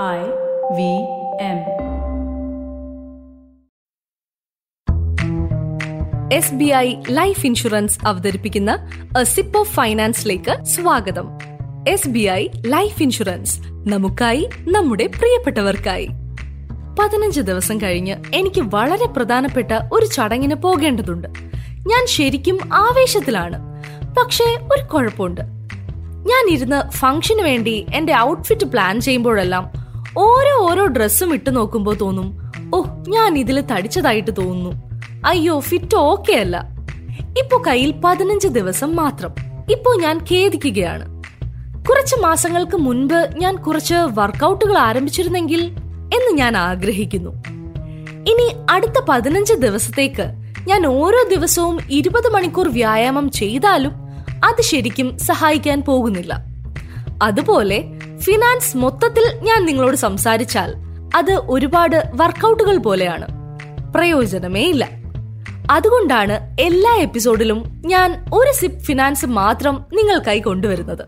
I V M. S B I life insurance അവതരിപ്പിക്കുന്ന sip of ഫൈനാൻസിലേക്ക് സ്വാഗതം. S B I life insurance നമുക്കായി നമ്മുടെ പ്രിയപ്പെട്ടവർക്കായി. പതിനഞ്ച് ദിവസം കഴിഞ്ഞ് എനിക്ക് വളരെ പ്രധാനപ്പെട്ട ഒരു ചടങ്ങിന് പോകേണ്ടതുണ്ട്. ഞാൻ ശരിക്കും ആവേശത്തിലാണ്. പക്ഷേ ഒരു കുഴപ്പമുണ്ട്. ഞാൻ ഇരുന്ന് ഫംഗ്ഷന് വേണ്ടി എന്റെ ഔട്ട്ഫിറ്റ് പ്ലാൻ ചെയ്യുമ്പോഴെല്ലാം ഓരോ ഓരോ ഡ്രസ്സും ഇട്ടു നോക്കുമ്പോൾ തോന്നും ഓ ഞാൻ ഇതിൽ തടിച്ചതായിട്ട് തോന്നുന്നു. അയ്യോ ഫിറ്റ് ഓക്കെ അല്ല. ഇപ്പൊ കയ്യിൽ പതിനഞ്ച് ദിവസം മാത്രം. ഇപ്പോ ഞാൻ ഖേദിക്കുകയാണ്. കുറച്ച് മാസങ്ങൾക്ക് മുൻപ് ഞാൻ കുറച്ച് വർക്കൗട്ടുകൾ ആരംഭിച്ചിരുന്നെങ്കിൽ എന്ന് ഞാൻ ആഗ്രഹിക്കുന്നു. ഇനി അടുത്ത പതിനഞ്ച് ദിവസത്തേക്ക് ഞാൻ ഓരോ ദിവസവും ഇരുപത് മണിക്കൂർ വ്യായാമം ചെയ്താലും അത് ശരിക്കും സഹായിക്കാൻ പോകുന്നില്ല. അതുപോലെ ഫിനാൻസ് മൊത്തത്തിൽ ഞാൻ നിങ്ങളോട് സംസാരിച്ചാൽ അത് ഒരുപാട് വർക്കൗട്ടുകൾ പോലെയാണ്. പ്രയോജനമേ ഇല്ല. അതുകൊണ്ടാണ് എല്ലാ എപ്പിസോഡിലും ഞാൻ ഒരു സിപ്പ് ഫിനാൻസ് മാത്രം നിങ്ങൾക്കായി കൊണ്ടുവരുന്നത്.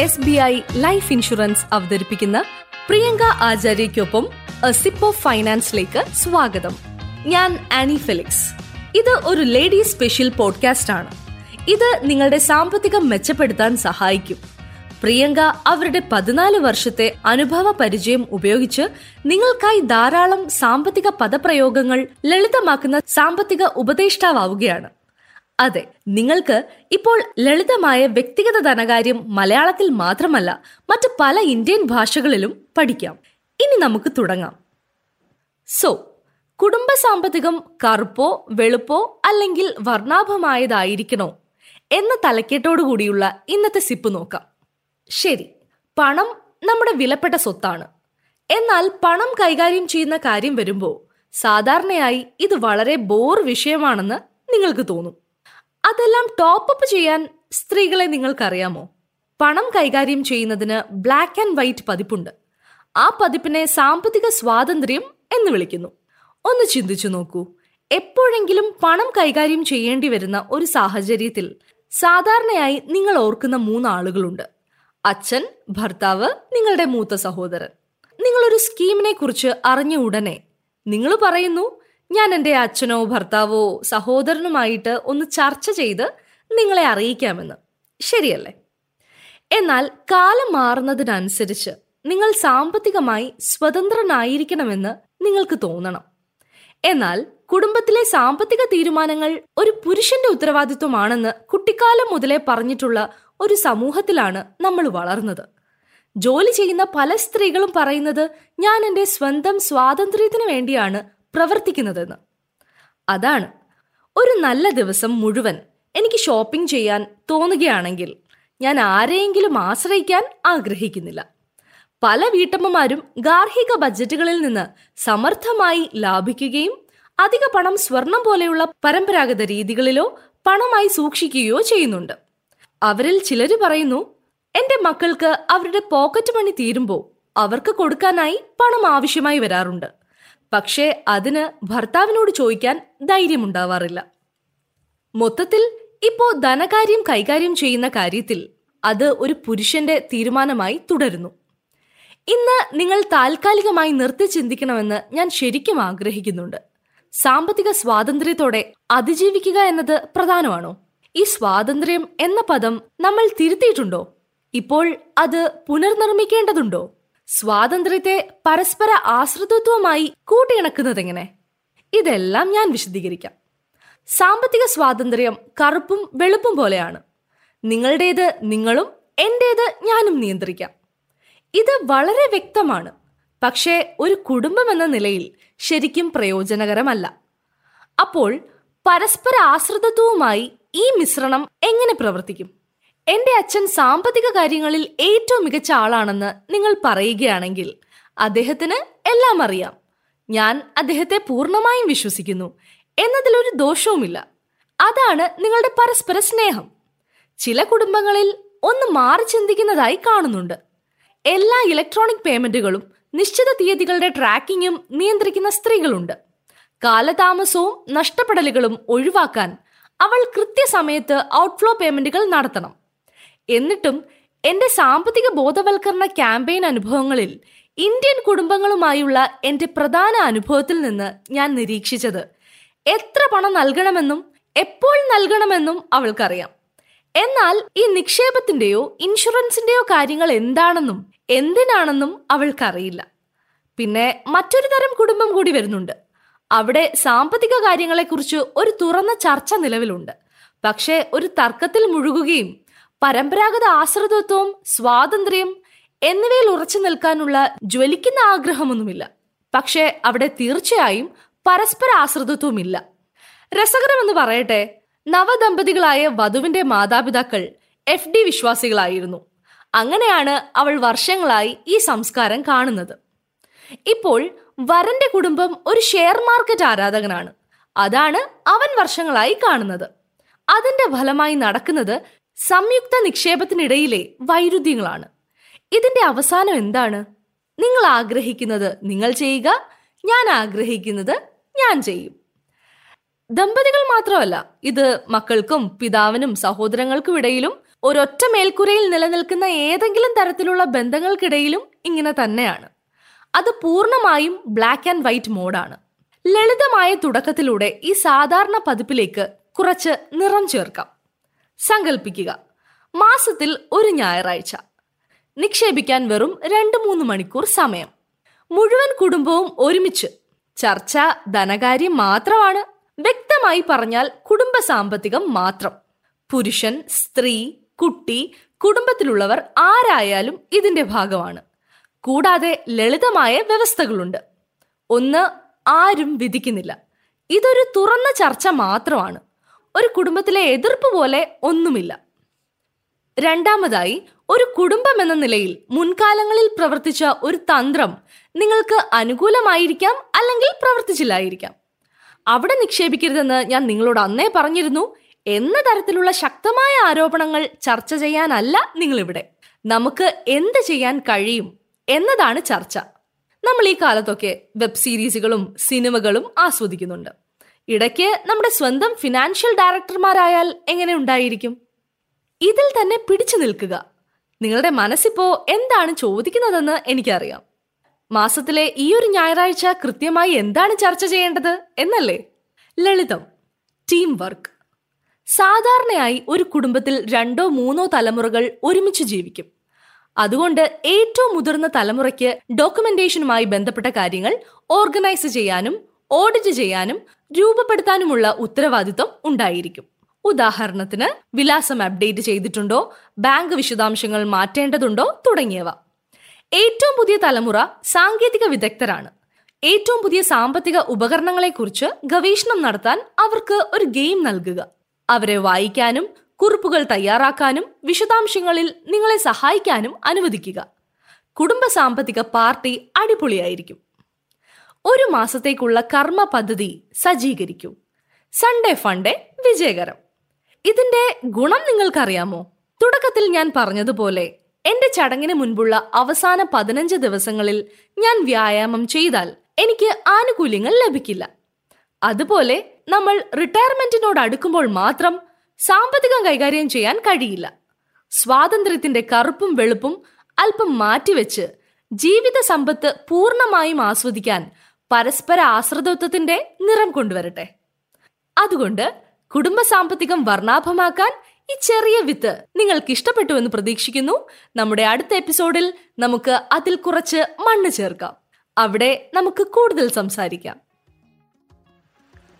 S B I life insurance അവതരിപ്പിക്കുന്ന പ്രിയങ്ക ആചാര്യയ്ക്കൊപ്പം സിപ്പ് ഓഫ് ഫൈനാൻസിലേക്ക് സ്വാഗതം. ഞാൻ ആനി ഫെലിക്സ്. ഇത് ഒരു ലേഡി സ്പെഷ്യൽ പോഡ്കാസ്റ്റ് ആണ്. ഇത് നിങ്ങളുടെ സാമ്പത്തികം മെച്ചപ്പെടുത്താൻ സഹായിക്കും. പ്രിയങ്ക അവരുടെ പതിനാല് വർഷത്തെ അനുഭവ പരിചയം ഉപയോഗിച്ച് നിങ്ങൾക്കായി ധാരാളം സാമ്പത്തിക പദപ്രയോഗങ്ങൾ ലളിതമാക്കുന്ന സാമ്പത്തിക ഉപദേഷ്ടാവുകയാണ് അതെ നിങ്ങൾക്ക് ഇപ്പോൾ ലളിതമായ വ്യക്തിഗത ധനകാര്യം മലയാളത്തിൽ മാത്രമല്ല മറ്റ് പല ഇന്ത്യൻ ഭാഷകളിലും പഠിക്കാം. ഇനി നമുക്ക് തുടങ്ങാം. സോ കുടുംബ സാമ്പത്തികം കറുപ്പോ വെളുപ്പോ അല്ലെങ്കിൽ വർണാഭമായതായിരിക്കണോ എന്ന തലക്കെട്ടോടു കൂടിയുള്ള ഇന്നത്തെ സിപ്പ് നോക്കാം. ശരി പണം നമ്മുടെ വിലപ്പെട്ട സ്വത്താണ്. എന്നാൽ പണം കൈകാര്യം ചെയ്യുന്ന കാര്യം വരുമ്പോൾ സാധാരണയായി ഇത് വളരെ ബോർ വിഷയമാണെന്ന് നിങ്ങൾക്ക് തോന്നും. അതെല്ലാം ടോപ്പ് അപ്പ് ചെയ്യാൻ സ്ത്രീകളെ നിങ്ങൾക്കറിയാമോ? പണം കൈകാര്യം ചെയ്യുന്നതിന് ബ്ലാക്ക് ആൻഡ് വൈറ്റ് പതിപ്പുണ്ട്. ആ പതിപ്പിനെ സാമ്പത്തിക സ്വാതന്ത്ര്യം എന്ന് വിളിക്കുന്നു. ഒന്ന് ചിന്തിച്ചു നോക്കൂ. എപ്പോഴെങ്കിലും പണം കൈകാര്യം ചെയ്യേണ്ടി വരുന്ന ഒരു സാഹചര്യത്തിൽ സാധാരണയായി നിങ്ങൾ ഓർക്കുന്ന മൂന്ന് ആളുകളുണ്ട് അച്ഛൻ ഭർത്താവ് നിങ്ങളുടെ മൂത്ത സഹോദരൻ. നിങ്ങളൊരു സ്കീമിനെ കുറിച്ച് അറിഞ്ഞ ഉടനെ നിങ്ങൾ പറയുന്നു ഞാൻ എന്റെ അച്ഛനോ ഭർത്താവോ സഹോദരനുമായിട്ട് ഒന്ന് ചർച്ച ചെയ്ത് നിങ്ങളെ അറിയിക്കാമെന്ന്. ശരിയല്ലേ? എന്നാൽ കാലം മാറുന്നതിനനുസരിച്ച് നിങ്ങൾ സാമ്പത്തികമായി സ്വതന്ത്രനായിരിക്കണമെന്ന് നിങ്ങൾക്ക് തോന്നണം. എന്നാൽ കുടുംബത്തിലെ സാമ്പത്തിക തീരുമാനങ്ങൾ ഒരു പുരുഷന്റെ ഉത്തരവാദിത്വമാണെന്ന് കുട്ടിക്കാലം മുതലേ പറഞ്ഞിട്ടുള്ള ഒരു സമൂഹത്തിലാണ് നമ്മൾ വളർന്നത്. ജോലി ചെയ്യുന്ന പല സ്ത്രീകളും പറയുന്നത് ഞാൻ എന്റെ സ്വന്തം സ്വാതന്ത്ര്യത്തിന് വേണ്ടിയാണ് പ്രവർത്തിക്കുന്നതെന്ന്. അതാണ്. ഒരു നല്ല ദിവസം മുഴുവൻ എനിക്ക് ഷോപ്പിംഗ് ചെയ്യാൻ തോന്നുകയാണെങ്കിൽ ഞാൻ ആരെയെങ്കിലും ആശ്രയിക്കാൻ ആഗ്രഹിക്കുന്നില്ല. പല വീട്ടമ്മമാരും ഗാർഹിക ബജറ്റുകളിൽ നിന്ന് സമർത്ഥമായി ലാഭിക്കുകയും അധിക പണം സ്വർണം പോലെയുള്ള പരമ്പരാഗത രീതികളിലോ പണമായി സൂക്ഷിക്കുകയോ ചെയ്യുന്നുണ്ട്. അവരിൽ ചിലർ പറയുന്നു എന്റെ മക്കൾക്ക് അവരുടെ പോക്കറ്റ് മണി തീരുമ്പോൾ അവർക്ക് കൊടുക്കാനായി പണം ആവശ്യമായി വരാറുണ്ട്. പക്ഷേ അതിന് ഭർത്താവിനോട് ചോദിക്കാൻ ധൈര്യമുണ്ടാവാറില്ല. മൊത്തത്തിൽ ഇപ്പോ ധനകാര്യം കൈകാര്യം ചെയ്യുന്ന കാര്യത്തിൽ അത് ഒരു പുരുഷന്റെ തീരുമാനമായി തുടരുന്നു. ഇന്ന് നിങ്ങൾ താൽക്കാലികമായി നിർത്തി ചിന്തിക്കണമെന്ന് ഞാൻ ശരിക്കും ആഗ്രഹിക്കുന്നുണ്ട്. സാമ്പത്തിക സ്വാതന്ത്ര്യത്തോടെ അതിജീവിക്കുക എന്നത് പ്രധാനമാണോ? ഈ സ്വാതന്ത്ര്യം എന്ന പദം നമ്മൾ തിരുത്തിയിട്ടുണ്ടോ? ഇപ്പോൾ അത് പുനർനിർമ്മിക്കേണ്ടതുണ്ടോ? സ്വാതന്ത്ര്യത്തെ പരസ്പര ആശ്രിതത്വമായി കൂട്ടിയിണക്കുന്നതെങ്ങനെ? ഇതെല്ലാം ഞാൻ വിശദീകരിക്കാം. സാമ്പത്തിക സ്വാതന്ത്ര്യം കറുപ്പും വെളുപ്പും പോലെയാണ്. നിങ്ങളുടേത് നിങ്ങളും എന്റേത് ഞാനും നിയന്ത്രിക്കാം. ഇത് വളരെ വ്യക്തമാണ്. പക്ഷേ ഒരു കുടുംബം എന്ന നിലയിൽ ശരിക്കും പ്രയോജനകരമല്ല. അപ്പോൾ പരസ്പര ആശ്രിതത്വവുമായി ഈ മിശ്രണം എങ്ങനെ പ്രവർത്തിക്കും? എന്റെ അച്ഛൻ സാമ്പത്തിക കാര്യങ്ങളിൽ ഏറ്റവും മികച്ച ആളാണെന്ന് നിങ്ങൾ പറയുകയാണെങ്കിൽ അദ്ദേഹത്തിന് എല്ലാം അറിയാം. ഞാൻ അദ്ദേഹത്തെ പൂർണമായും വിശ്വസിക്കുന്നു. എന്നതിലൊരു ദോഷവുമില്ല. അതാണ് നിങ്ങളുടെ പരസ്പര സ്നേഹം. ചില കുടുംബങ്ങളിൽ ഒന്ന് മാറി ചിന്തിക്കുന്നതായി കാണുന്നുണ്ട്. എല്ലാ ഇലക്ട്രോണിക് പേയ്മെന്റുകളും നിശ്ചിത തീയതികളുടെ ട്രാക്കിങ്ങും നിയന്ത്രിക്കുന്ന സ്ത്രീകളുണ്ട്. കാലതാമസവും നഷ്ടപ്പെടലുകളും ഒഴിവാക്കാൻ അവൾ കൃത്യസമയത്ത് ഔട്ട്ഫ്ലോ പേയ്മെന്റുകൾ നടത്തണം. എന്നിട്ടും എന്റെ സാമ്പത്തിക ബോധവൽക്കരണ ക്യാമ്പയിൻ അനുഭവങ്ങളിൽ ഇന്ത്യൻ കുടുംബങ്ങളുമായുള്ള എന്റെ പ്രധാന അനുഭവത്തിൽ നിന്ന് ഞാൻ നിരീക്ഷിച്ചത്. എത്ര പണം നൽകണമെന്നും എപ്പോൾ നൽകണമെന്നും അവൾക്കറിയാം. എന്നാൽ ഈ നിക്ഷേപത്തിന്റെയോ ഇൻഷുറൻസിന്റെയോ കാര്യങ്ങൾ എന്താണെന്നും എന്തിനാണെന്നും അവൾക്കറിയില്ല. പിന്നെ മറ്റൊരു തരം കുടുംബം കൂടി വരുന്നുണ്ട്. അവിടെ സാമ്പത്തിക കാര്യങ്ങളെക്കുറിച്ച് ഒരു തുറന്ന ചർച്ച നിലവിലുണ്ട്. പക്ഷേ ഒരു തർക്കത്തിൽ മുഴുകുകയും പരമ്പരാഗത ആശ്രിതത്വവും സ്വാതന്ത്ര്യം എന്നിവയിൽ ഉറച്ചു നിൽക്കാനുള്ള ജ്വലിക്കുന്ന ആഗ്രഹമൊന്നുമില്ല. പക്ഷേ അവിടെ തീർച്ചയായും പരസ്പര ആശ്രിതത്വമില്ല. രസകരമെന്ന് പറയട്ടെ നവദമ്പതികളായ വധുവിന്റെ മാതാപിതാക്കൾ എഫ് ഡി വിശ്വാസികളായിരുന്നു. അങ്ങനെയാണ് അവൾ വർഷങ്ങളായി ഈ സംസ്കാരം കാണുന്നത്. ഇപ്പോൾ വരന്റെ കുടുംബം ഒരു ഷെയർ മാർക്കറ്റ് ആരാധകനാണ്. അതാണ് അവൻ വർഷങ്ങളായി കാണുന്നത്. അതിന്റെ ഫലമായി നടക്കുന്നത് സംയുക്ത നിക്ഷേപത്തിനിടയിലെ വൈരുദ്ധ്യങ്ങളാണ്. ഇതിന്റെ അവസാനം എന്താണ്? നിങ്ങൾ ആഗ്രഹിക്കുന്നത് നിങ്ങൾ ചെയ്യുക ഞാൻ ആഗ്രഹിക്കുന്നത് ഞാൻ ചെയ്യും. ദമ്പതികൾ മാത്രമല്ല ഇത് മക്കൾക്കും പിതാവിനും സഹോദരങ്ങൾക്കും ഇടയിലും ഒരൊറ്റ മേൽക്കുരയിൽ നിലനിൽക്കുന്ന ഏതെങ്കിലും തരത്തിലുള്ള ബന്ധങ്ങൾക്കിടയിലും ഇങ്ങനെ തന്നെയാണ്. അത് പൂർണമായും ബ്ലാക്ക് ആൻഡ് വൈറ്റ് മോഡാണ് ലളിതമായ തുടക്കത്തിലൂടെ ഈ സാധാരണ പതിപ്പിലേക്ക് കുറച്ച് നിറം ചേർക്കാം. സങ്കല്പിക്കുക മാസത്തിൽ ഒരു ഞായറാഴ്ച. നിക്ഷേപിക്കാൻ വെറും രണ്ട് മൂന്ന് മണിക്കൂർ സമയം. മുഴുവൻ കുടുംബവും ഒരുമിച്ച്. ചർച്ച ധനകാര്യം മാത്രമാണ്. വ്യക്തമായി പറഞ്ഞാൽ കുടുംബ സാമ്പത്തികം മാത്രം. പുരുഷൻ സ്ത്രീ കുട്ടി കുടുംബത്തിലുള്ളവർ ആരായാലും ഇതിന്റെ ഭാഗമാണ്. കൂടാതെ ലളിതമായ വ്യവസ്ഥകളുണ്ട്. ഒന്ന് ആരും വിധിക്കുന്നില്ല. ഇതൊരു തുറന്ന ചർച്ച മാത്രമാണ്. ഒരു കുടുംബത്തിലെ എതിർപ്പ് പോലെ ഒന്നുമില്ല. രണ്ടാമതായി ഒരു കുടുംബം എന്ന നിലയിൽ മുൻകാലങ്ങളിൽ പ്രവർത്തിച്ച ഒരു തന്ത്രം നിങ്ങൾക്ക് അനുകൂലമായിരിക്കാം അല്ലെങ്കിൽ പ്രവർത്തിച്ചില്ലായിരിക്കാം. അവിടെ നിക്ഷേപിക്കരുതെന്ന് ഞാൻ നിങ്ങളോട് അന്നേ പറഞ്ഞിരുന്നു. എന്ന തരത്തിലുള്ള ശക്തമായ ആരോപണങ്ങൾ ചർച്ച ചെയ്യാനല്ല നിങ്ങളിവിടെ. നമുക്ക് എന്ത് ചെയ്യാൻ കഴിയും എന്നതാണ് ചർച്ച. നമ്മൾ ഈ കാലത്തൊക്കെ വെബ് സീരീസുകളും സിനിമകളും ആസ്വദിക്കുന്നുണ്ട്. ഇടയ്ക്ക് നമ്മുടെ സ്വന്തം ഫിനാൻഷ്യൽ ഡയറക്ടർമാരായാൽ എങ്ങനെ ഉണ്ടായിരിക്കും? ഇതിൽ തന്നെ പിടിച്ചു നിൽക്കുക. നിങ്ങളുടെ മനസ്സിപ്പോ എന്താണ് ചോദിക്കുന്നതെന്ന് എനിക്കറിയാം. മാസത്തിലെ ഈ ഒരു ഞായറാഴ്ച കൃത്യമായി എന്താണ് ചർച്ച ചെയ്യേണ്ടത് എന്നല്ലേ? ലളിതം. ടീം വർക്ക് സാധാരണയായി ഒരു കുടുംബത്തിൽ രണ്ടോ മൂന്നോ തലമുറകൾ ഒരുമിച്ച് ജീവിക്കും. അതുകൊണ്ട് ഏറ്റവും മുതിർന്ന തലമുറയ്ക്ക് ഡോക്യുമെന്റേഷനുമായി ബന്ധപ്പെട്ട കാര്യങ്ങൾ ഓർഗനൈസ് ചെയ്യാനും ഓഡിറ്റ് ചെയ്യാനും രൂപപ്പെടുത്താനുമുള്ള ഉത്തരവാദിത്വം ഉണ്ടായിരിക്കും. ഉദാഹരണത്തിന് വിലാസം അപ്ഡേറ്റ് ചെയ്തിട്ടുണ്ടോ ബാങ്ക് വിശദാംശങ്ങൾ മാറ്റേണ്ടതുണ്ടോ തുടങ്ങിയവ. ഏറ്റവും പുതിയ തലമുറ സാങ്കേതിക വിദഗ്ധരാണ്. ഏറ്റവും പുതിയ സാമ്പത്തിക ഉപകരണങ്ങളെക്കുറിച്ച് ഗവേഷണം നടത്താൻ അവർക്ക് ഒരു ഗെയിം നൽകുക. അവരെ വായിക്കാനും കുറിപ്പുകൾ തയ്യാറാക്കാനും വിശദാംശങ്ങളിൽ നിങ്ങളെ സഹായിക്കാനും അനുവദിക്കുക. കുടുംബ സാമ്പത്തിക പാർട്ടി അടിപൊളിയായിരിക്കും. ഒരു മാസത്തേക്കുള്ള കർമ്മ പദ്ധതി സജ്ജീകരിക്കൂ. Sunday funday വിജയകരം. ഇതിന്റെ ഗുണം നിങ്ങൾക്കറിയാമോ? തുടക്കത്തിൽ ഞാൻ പറഞ്ഞതുപോലെ എന്റെ ചടങ്ങിന് മുൻപുള്ള അവസാന പതിനഞ്ച് ദിവസങ്ങളിൽ ഞാൻ വ്യായാമം ചെയ്താൽ എനിക്ക് ആനുകൂല്യങ്ങൾ ലഭിക്കില്ല. അതുപോലെ നമ്മൾ റിട്ടയർമെന്റിനോട് അടുക്കുമ്പോൾ മാത്രം സാമ്പത്തികം കൈകാര്യം ചെയ്യാൻ കഴിയില്ല. സ്വാതന്ത്ര്യത്തിന്റെ കറുപ്പും വെളുപ്പും അല്പം മാറ്റിവെച്ച് ജീവിത സമ്പത്ത് പൂർണമായും ആസ്വദിക്കാൻ പരസ്പര ആശ്രിതത്വത്തിന്റെ നിറം കൊണ്ടുവരട്ടെ. അതുകൊണ്ട് കുടുംബ സാമ്പത്തികം വർണാഭമാക്കാൻ ഈ ചെറിയ വിത്ത് നിങ്ങൾക്ക് ഇഷ്ടപ്പെട്ടുവെന്ന് പ്രതീക്ഷിക്കുന്നു. നമ്മുടെ അടുത്ത എപ്പിസോഡിൽ നമുക്ക് അതിൽ കുറച്ച് മണ്ണ് ചേർക്കാം. അവിടെ നമുക്ക് കൂടുതൽ സംസാരിക്കാം.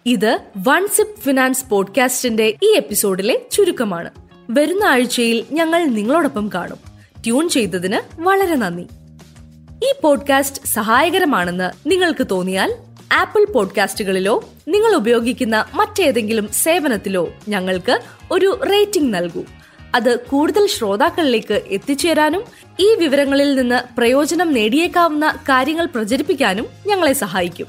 ഇത് വൺ സിപ്പ് ഫിനാൻസ് പോഡ്കാസ്റ്റിന്റെ ഈ എപ്പിസോഡിലെ ചുരുക്കമാണ്. വരുന്ന ആഴ്ചയിൽ ഞങ്ങൾ നിങ്ങളോടൊപ്പം കാണും. ട്യൂൺ ചെയ്തതിന് വളരെ നന്ദി. ഈ പോഡ്കാസ്റ്റ് സഹായകരമാണെന്ന് നിങ്ങൾക്ക് തോന്നിയാൽ ആപ്പിൾ പോഡ്കാസ്റ്റുകളിലോ നിങ്ങൾ ഉപയോഗിക്കുന്ന മറ്റേതെങ്കിലും സേവനത്തിലോ ഞങ്ങൾക്ക് ഒരു റേറ്റിംഗ് നൽകൂ. അത് കൂടുതൽ ശ്രോതാക്കളിലേക്ക് എത്തിച്ചേരാനും ഈ വിവരങ്ങളിൽ നിന്ന് പ്രയോജനം നേടിയേക്കാവുന്ന കാര്യങ്ങൾ പ്രചരിപ്പിക്കാനും ഞങ്ങളെ സഹായിക്കും.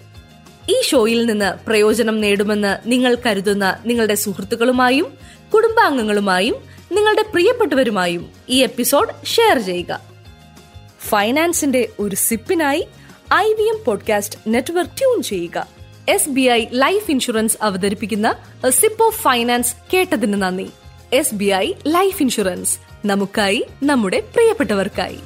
ഈ ഷോയിൽ നിന്ന് പ്രയോജനം നേടുമെന്ന് നിങ്ങൾ കരുതുന്ന നിങ്ങളുടെ സുഹൃത്തുക്കളുമായും കുടുംബാംഗങ്ങളുമായും നിങ്ങളുടെ പ്രിയപ്പെട്ടവരുമായും ഈ എപ്പിസോഡ് ഷെയർ ചെയ്യുക. ഫൈനാൻസിന്റെ ഒരു സിപ്പിനായി I V M podcast network tune ചെയ്യുക. S B I life insurance അവതരിപ്പിക്കുന്ന സിപ്പ് ഓഫ് ഫൈനാൻസ് കേട്ടതിന് നന്ദി. S B I life insurance. നമുക്കായി നമ്മുടെ പ്രിയപ്പെട്ടവർക്കായി.